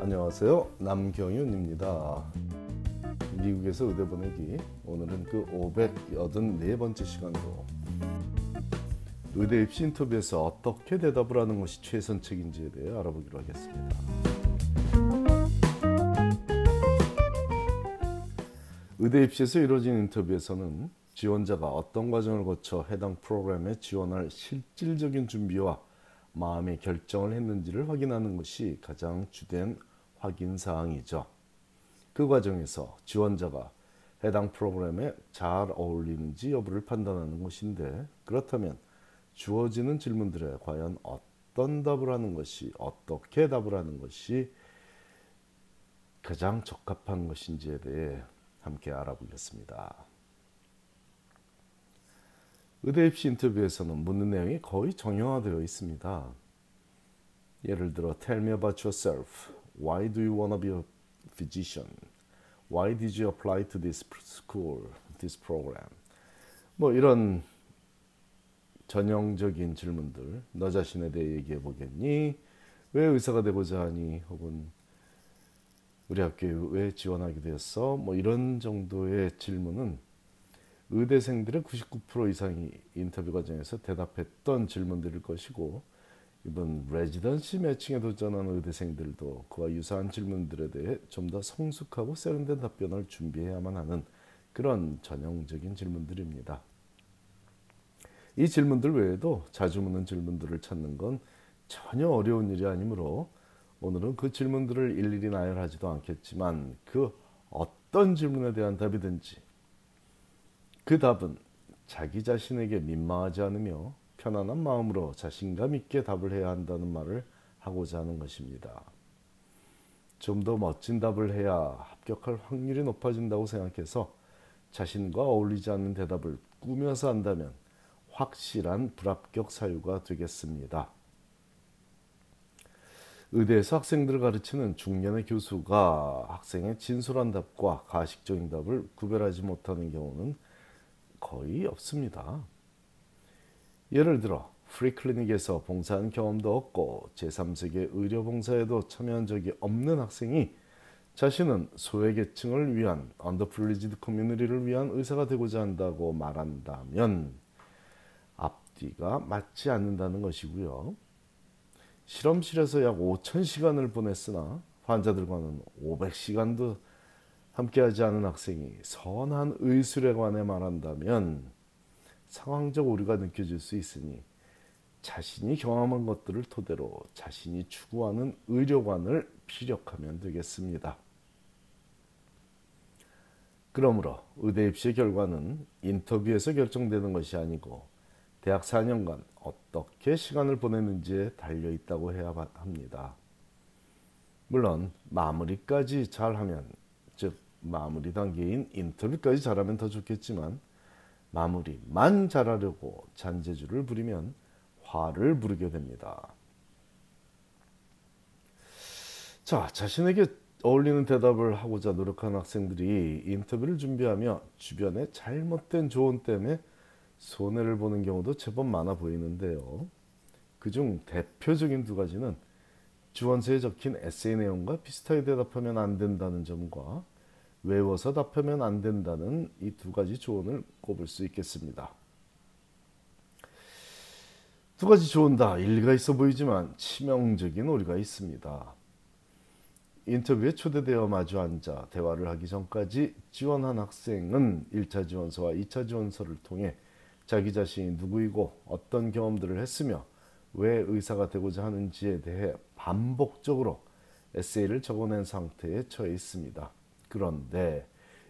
안녕하세요. 남경윤입니다. 미국에서 의대 보내기 오늘은 그 584번째 시간으로 의대 입시 인터뷰에서 어떻게 대답을 하는 것이 최선책인지에 대해 알아보기로 하겠습니다. 의대 입시에서 이루어진 인터뷰에서는 지원자가 어떤 과정을 거쳐 해당 프로그램에 지원할 실질적인 준비와 마음의 결정을 했는지를 확인하는 것이 가장 주된 확인 사항이죠. 그 과정에서 지원자가 해당 프로그램에 잘 어울리는지 여부를 판단하는 것인데 그렇다면 주어지는 질문들에 과연 어떤 답을 하는 것이 어떻게 답을 하는 것이 가장 적합한 것인지에 대해 함께 알아보겠습니다. 의대 입시 인터뷰에서는 묻는 내용이 거의 정형화되어 있습니다. 예를 들어 Tell me about yourself. Why do you want to be a physician? Why did you apply to this school, this program? 뭐 이런 전형적인 질문들. 너 자신에 대해 얘기해 보겠니? 왜 의사가 되고자 하니? 혹은 우리 학교에 왜 지원하게 되었어? 뭐 이런 정도의 질문은 의대생들의 99% 이상이 인터뷰 과정에서 대답했던 질문들일 것이고 이번 레지던시 매칭에 도전하는 의대생들도 그와 유사한 질문들에 대해 좀 더 성숙하고 세련된 답변을 준비해야만 하는 그런 전형적인 질문들입니다. 이 질문들 외에도 자주 묻는 질문들을 찾는 건 전혀 어려운 일이 아니므로 오늘은 그 질문들을 일일이 나열하지도 않겠지만 그 어떤 질문에 대한 답이든지 그 답은 자기 자신에게 민망하지 않으며 편안한 마음으로 자신감 있게 답을 해야 한다는 말을 하고자 하는 것입니다. 좀 더 멋진 답을 해야 합격할 확률이 높아진다고 생각해서 자신과 어울리지 않는 대답을 꾸며서 한다면 확실한 불합격 사유가 되겠습니다. 의대에서 학생들을 가르치는 중년의 교수가 학생의 진솔한 답과 가식적인 답을 구별하지 못하는 경우는 거의 없습니다. 예를 들어 free clinic에서 봉사한 경험도 없고 제3세계 의료봉사에도 참여한 적이 없는 학생이 자신은 소외계층을 위한 underprivileged community를 위한 의사가 되고자 한다고 말한다면 앞뒤가 맞지 않는다는 것이고요. 실험실에서 약 5천 시간을 보냈으나 환자들과는 500시간도 함께하지 않은 학생이 선한 의술에 관해 말한다면 상황적 오류가 느껴질 수 있으니 자신이 경험한 것들을 토대로 자신이 추구하는 의료관을 피력하면 되겠습니다. 그러므로 의대 입시의 결과는 인터뷰에서 결정되는 것이 아니고 대학 4년간 어떻게 시간을 보냈는지에 달려 있다고 해야 합니다. 물론 마무리까지 잘하면 즉 마무리 단계인 인터뷰까지 잘하면 더 좋겠지만 마무리만 잘하려고 잔재주를 부리면 화를 부르게 됩니다. 자, 자신에게 어울리는 대답을 하고자 노력하는 학생들이 인터뷰를 준비하며 주변의 잘못된 조언 때문에 손해를 보는 경우도 제법 많아 보이는데요. 그중 대표적인 두 가지는 주원서에 적힌 에세이 내용과 비슷하게 대답하면 안 된다는 점과 외워서 답하면 안 된다는 이 두 가지 조언을 꼽을 수 있겠습니다. 두 가지 조언 다 일리가 있어 보이지만 치명적인 오류가 있습니다. 인터뷰에 초대되어 마주 앉아 대화를 하기 전까지 지원한 학생은 1차 지원서와 2차 지원서를 통해 자기 자신이 누구이고 어떤 경험들을 했으며 왜 의사가 되고자 하는지에 대해 반복적으로 에세이를 적어낸 상태에 처해 있습니다. 그런데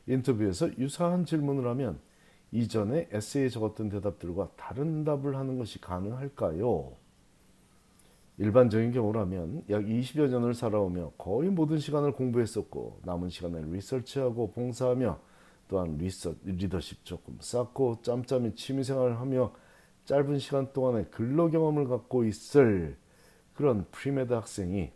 인터뷰에서 유사한 질문을 하면 이전에 에세이에 적었던 대답들과 다른 답을 하는 것이 가능할까요? 일반적인 경우라면 약 20여 년을 살아오며 거의 모든 시간을 공부했었고 남은 시간을 리서치하고 봉사하며 또한 리서, 리더십 조금 쌓고 짬짬이 취미생활을 하며 짧은 시간 동안에 근로 경험을 갖고 있을 그런 pre-med 학생이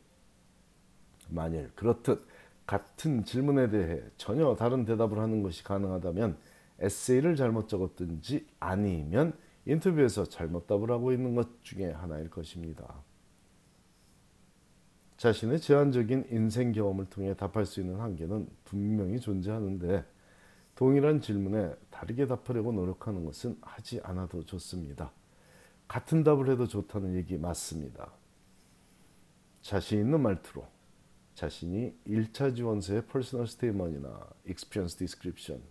만일 그렇듯 같은 질문에 대해 전혀 다른 대답을 하는 것이 가능하다면 에세이를 잘못 적었든지 아니면 인터뷰에서 잘못 답을 하고 있는 것 중에 하나일 것입니다. 자신의 제한적인 인생 경험을 통해 답할 수 있는 한계는 분명히 존재하는데 동일한 질문에 다르게 답하려고 노력하는 것은 하지 않아도 좋습니다. 같은 답을 해도 좋다는 얘기 맞습니다. 자신 있는 말투로 자신이 1차 지원서의 personal statement나 experience description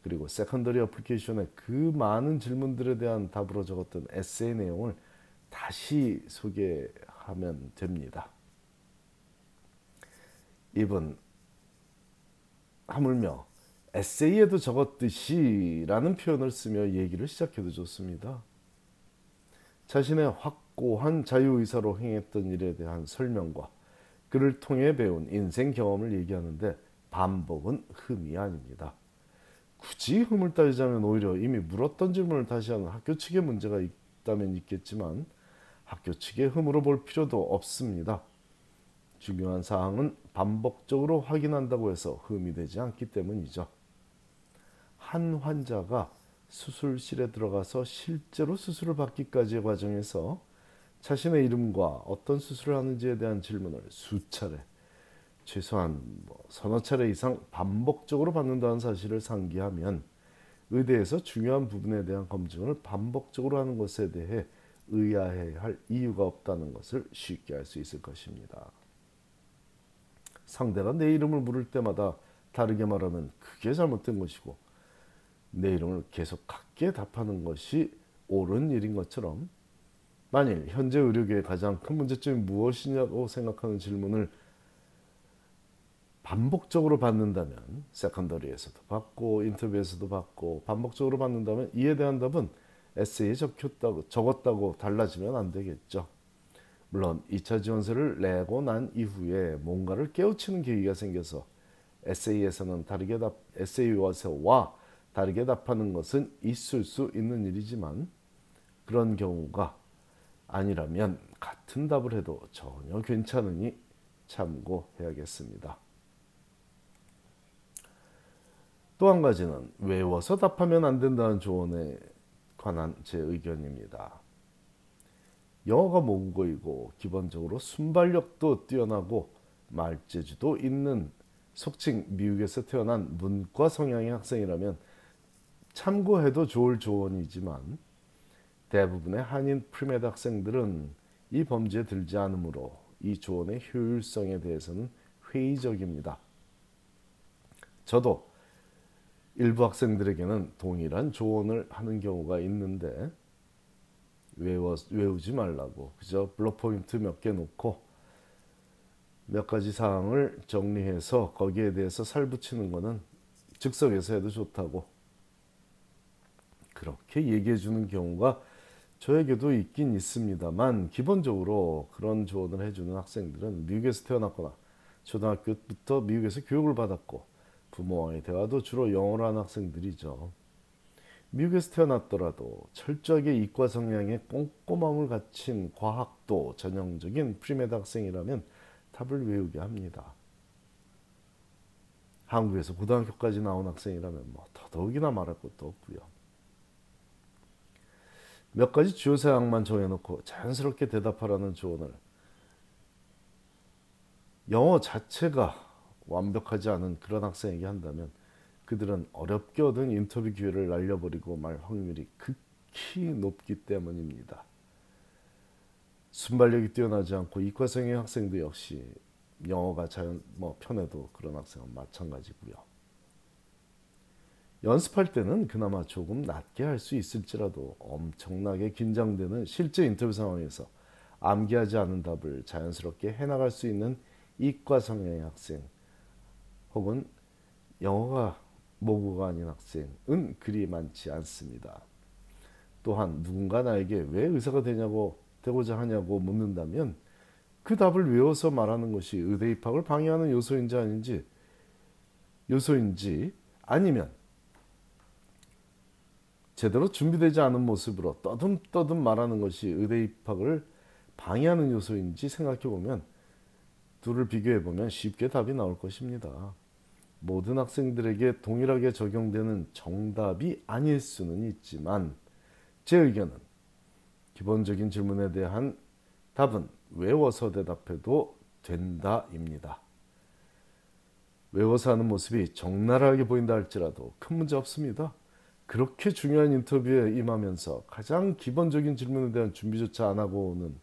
그리고 secondary application의 그 많은 질문들에 대한 답으로 적었던 에세이 내용을 다시 소개하면 됩니다. 이분 하물며 에세이에도 적었듯이 라는 표현을 쓰며 얘기를 시작해도 좋습니다. 자신의 확고한 자유의사로 행했던 일에 대한 설명과 그를 통해 배운 인생 경험을 얘기하는데 반복은 흠이 아닙니다. 굳이 흠을 따지자면 오히려 이미 물었던 질문을 다시 하는 학교 측의 문제가 있다면 있겠지만 학교 측의 흠으로 볼 필요도 없습니다. 중요한 사항은 반복적으로 확인한다고 해서 흠이 되지 않기 때문이죠. 한 환자가 수술실에 들어가서 실제로 수술을 받기까지의 과정에서 자신의 이름과 어떤 수술을 하는지에 대한 질문을 수차례, 최소한 뭐 서너 차례 이상 반복적으로 받는다는 사실을 상기하면 의대에서 중요한 부분에 대한 검증을 반복적으로 하는 것에 대해 의아해야 할 이유가 없다는 것을 쉽게 알 수 있을 것입니다. 상대가 내 이름을 물을 때마다 다르게 말하면 그게 잘못된 것이고 내 이름을 계속 같게 답하는 것이 옳은 일인 것처럼 만일 현재 의료계의 가장 큰 문제점이 무엇이냐고 생각하는 질문을 반복적으로 받는다면 세컨더리에서도 받고 인터뷰에서도 받고 반복적으로 받는다면 이에 대한 답은 에세이에 적혔다고 적었다고 달라지면 안 되겠죠. 물론 2차 지원서를 내고 난 이후에 뭔가를 깨우치는 계기가 생겨서 에세이에서는 다르게 답 에세이와서와 다르게 답하는 것은 있을 수 있는 일이지만 그런 경우가 아니라면 같은 답을 해도 전혀 괜찮으니 참고해야겠습니다. 또 한 가지는 외워서 답하면 안 된다는 조언에 관한 제 의견입니다. 영어가 모국어이고 기본적으로 순발력도 뛰어나고 말재주도 있는 속칭 미국에서 태어난 문과 성향의 학생이라면 참고해도 좋을 조언이지만 대부분의 한인 pre-med 학생들은 이 범주에 들지 않으므로 이 조언의 효율성에 대해서는 회의적입니다. 저도 일부 학생들에게는 동일한 조언을 하는 경우가 있는데 외워, 외우지 말라고 그저 블록 포인트 몇 개 놓고 몇 가지 사항을 정리해서 거기에 대해서 살 붙이는 것은 즉석에서 해도 좋다고 그렇게 얘기해 주는 경우가 저에게도 있긴 있습니다만 기본적으로 그런 조언을 해주는 학생들은 미국에서 태어났거나 초등학교 부터 미국에서 교육을 받았고 부모와의 대화도 주로 영어로 하는 학생들이죠. 미국에서 태어났더라도 철저하게 이과 성향의 꼼꼼함을 갖춘 과학도 전형적인 pre-med 학생이라면 답을 외우게 합니다. 한국에서 고등학교까지 나온 학생이라면 뭐 더더욱이나 말할 것도 없고요. 몇 가지 주요 사항만 정해놓고 자연스럽게 대답하라는 조언을 영어 자체가 완벽하지 않은 그런 학생에게 한다면 그들은 어렵게 얻은 인터뷰 기회를 날려버리고 말 확률이 극히 높기 때문입니다. 순발력이 뛰어나지 않고 이과생의 학생도 역시 영어가 자연 뭐 편해도 그런 학생은 마찬가지고요. 연습할 때는 그나마 조금 낮게 할 수 있을지라도 엄청나게 긴장되는 실제 인터뷰 상황에서 암기하지 않은 답을 자연스럽게 해나갈 수 있는 이과 성향의 학생 혹은 영어가 모국어가 아닌 학생은 그리 많지 않습니다. 또한 누군가 나에게 왜 의사가 되냐고 되고자 하냐고 묻는다면 그 답을 외워서 말하는 것이 의대 입학을 방해하는 요소인지 아닌지 요소인지 아니면 제대로 준비되지 않은 모습으로 떠듬떠듬 말하는 것이 의대 입학을 방해하는 요소인지 생각해 보면 둘을 비교해 보면 쉽게 답이 나올 것입니다. 모든 학생들에게 동일하게 적용되는 정답이 아닐 수는 있지만 제 의견은 기본적인 질문에 대한 답은 외워서 대답해도 된다입니다. 외워서 하는 모습이 적나라하게 보인다 할지라도 큰 문제 없습니다. 그렇게 중요한 인터뷰에 임하면서 가장 기본적인 질문에 대한 준비조차 안 하고 오는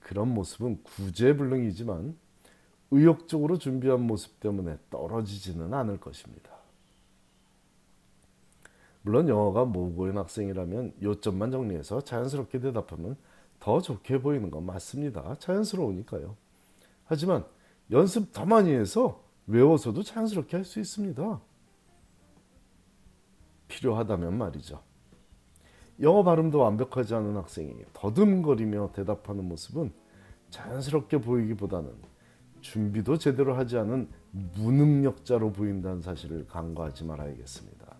그런 모습은 구제불능이지만 의욕적으로 준비한 모습 때문에 떨어지지는 않을 것입니다. 물론 영어가 모고인 학생이라면 요점만 정리해서 자연스럽게 대답하면 더 좋게 보이는 건 맞습니다. 자연스러우니까요. 하지만 연습 더 많이 해서 외워서도 자연스럽게 할 수 있습니다. 필요하다면 말이죠. 영어 발음도 완벽하지 않은 학생이 더듬거리며 대답하는 모습은 자연스럽게 보이기보다는 준비도 제대로 하지 않은 무능력자로 보인다는 사실을 간과하지 말아야겠습니다.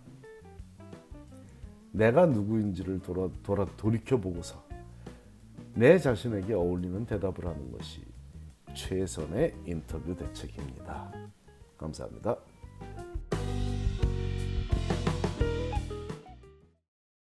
내가 누구인지를 돌아, 돌아 돌이켜 보고서 내 자신에게 어울리는 대답을 하는 것이 최선의 인터뷰 대책입니다. 감사합니다.